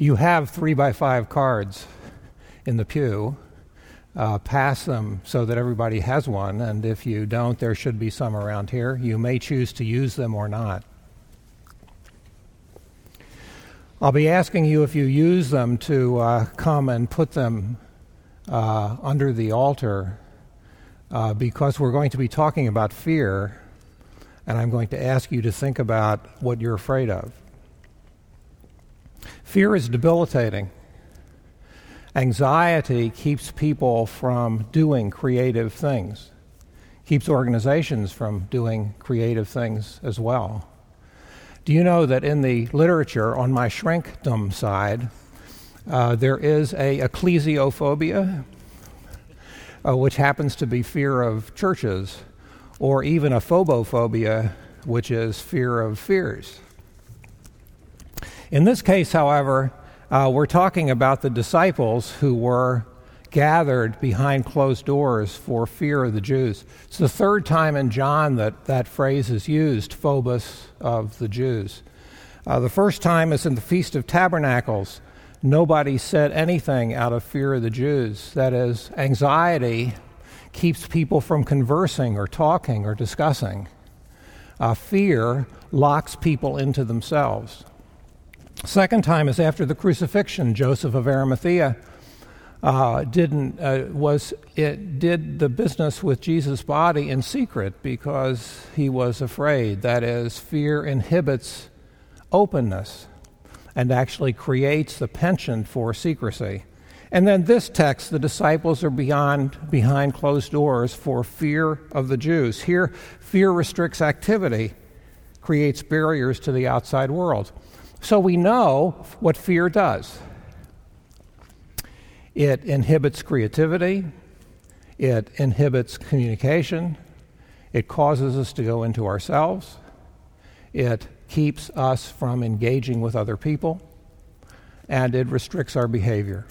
You have three by five cards in the pew. Uh, pass them so that everybody has one, and if you don't, there should be some around here. You may choose to use them or not. I'll be asking you if you use them to uh, come and put them uh, under the altar uh, because we're going to be talking about fear, and I'm going to ask you to think about what you're afraid of. Fear is debilitating. Anxiety keeps people from doing creative things, keeps organizations from doing creative things as well. Do you know that in the literature on my shrinkdom side, uh, there is a ecclesiophobia, uh, which happens to be fear of churches, or even a phobophobia, which is fear of fears. In this case, however, uh, we're talking about the disciples who were gathered behind closed doors for fear of the Jews. It's the third time in John that that phrase is used, phobos of the Jews. Uh, the first time is in the Feast of Tabernacles. Nobody said anything out of fear of the Jews. That is, anxiety keeps people from conversing or talking or discussing. Uh, fear locks people into themselves. Second time is after the crucifixion. Joseph of Arimathea uh, didn't uh, was it did the business with Jesus' body in secret because he was afraid. That is, fear inhibits openness and actually creates the penchant for secrecy. And then this text, the disciples are beyond behind closed doors for fear of the Jews. Here, fear restricts activity, creates barriers to the outside world. So we know what fear does. It inhibits creativity, it inhibits communication, it causes us to go into ourselves, it keeps us from engaging with other people, and it restricts our behavior.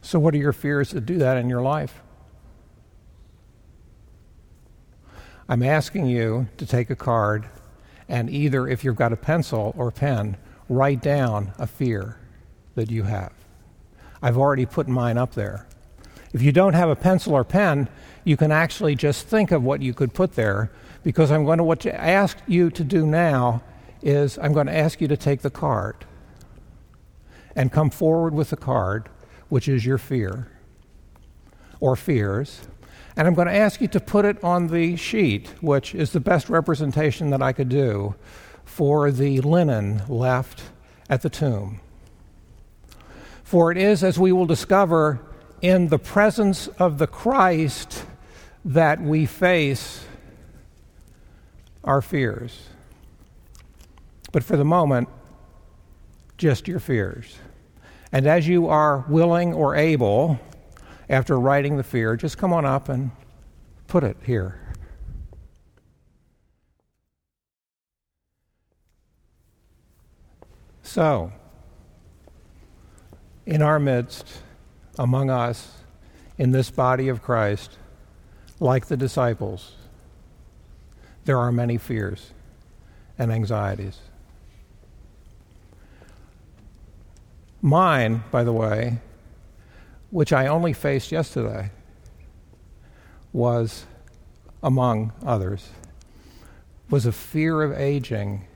So, what are your fears that do that in your life? I'm asking you to take a card and either, if you've got a pencil or pen, write down a fear that you have. I've already put mine up there. If you don't have a pencil or pen, you can actually just think of what you could put there because I'm going to what to ask you to do now is I'm going to ask you to take the card and come forward with the card, which is your fear or fears, and I'm going to ask you to put it on the sheet, which is the best representation that I could do for the linen left at the tomb. For it is, as we will discover, in the presence of the Christ that we face our fears. But for the moment, just your fears. And as you are willing or able, after writing the fear, just come on up and put it here. So, in our midst, among us, in this body of Christ, like the disciples, there are many fears and anxieties. Mine, by the way, which I only faced yesterday, was, among others, was a fear of aging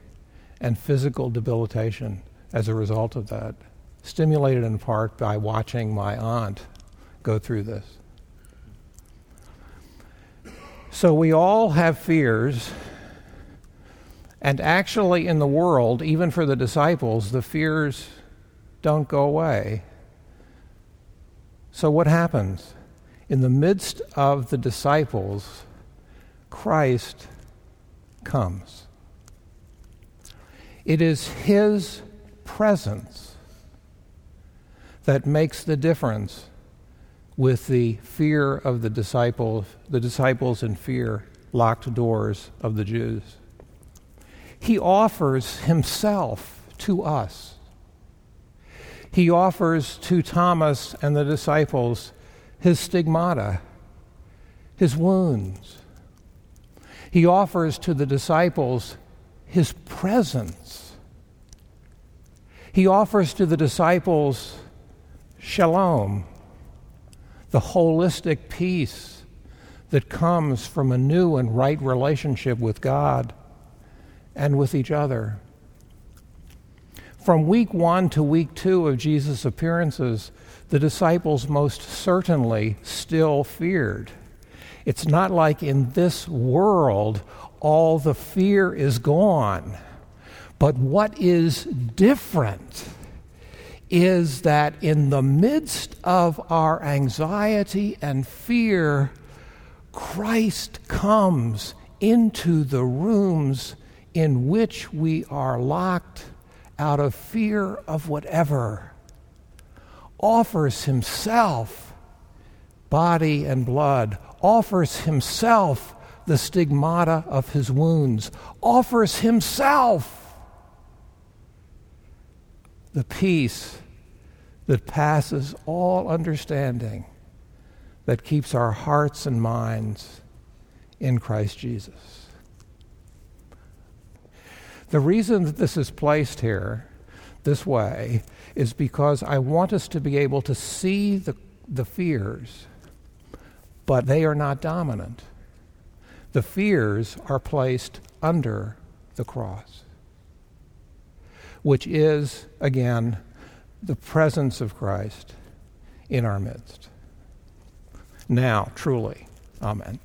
and physical debilitation as a result of that, stimulated in part by watching my aunt go through this. So we all have fears, and actually, in the world, even for the disciples, the fears don't go away. So, what happens? In the midst of the disciples, Christ comes. It is His presence that makes the difference with the fear of the disciples, the disciples in fear, locked doors of the Jews. He offers himself to us. He offers to Thomas and the disciples his stigmata, his wounds. He offers to the disciples his presence. He offers to the disciples shalom, the holistic peace that comes from a new and right relationship with God and with each other. From week one to week two of Jesus' appearances, the disciples most certainly still feared. It's not like in this world all the fear is gone. But what is different is that in the midst of our anxiety and fear, Christ comes into the rooms in which we are locked out of fear of whatever, offers himself, body and blood, offers himself the stigmata of his wounds, offers himself the peace that passes all understanding, that keeps our hearts and minds in Christ Jesus. The reason that this is placed here this way is because I want us to be able to see the, the fears, but they are not dominant. The fears are placed under the cross, which is, again, the presence of Christ in our midst. Now, truly, Amen.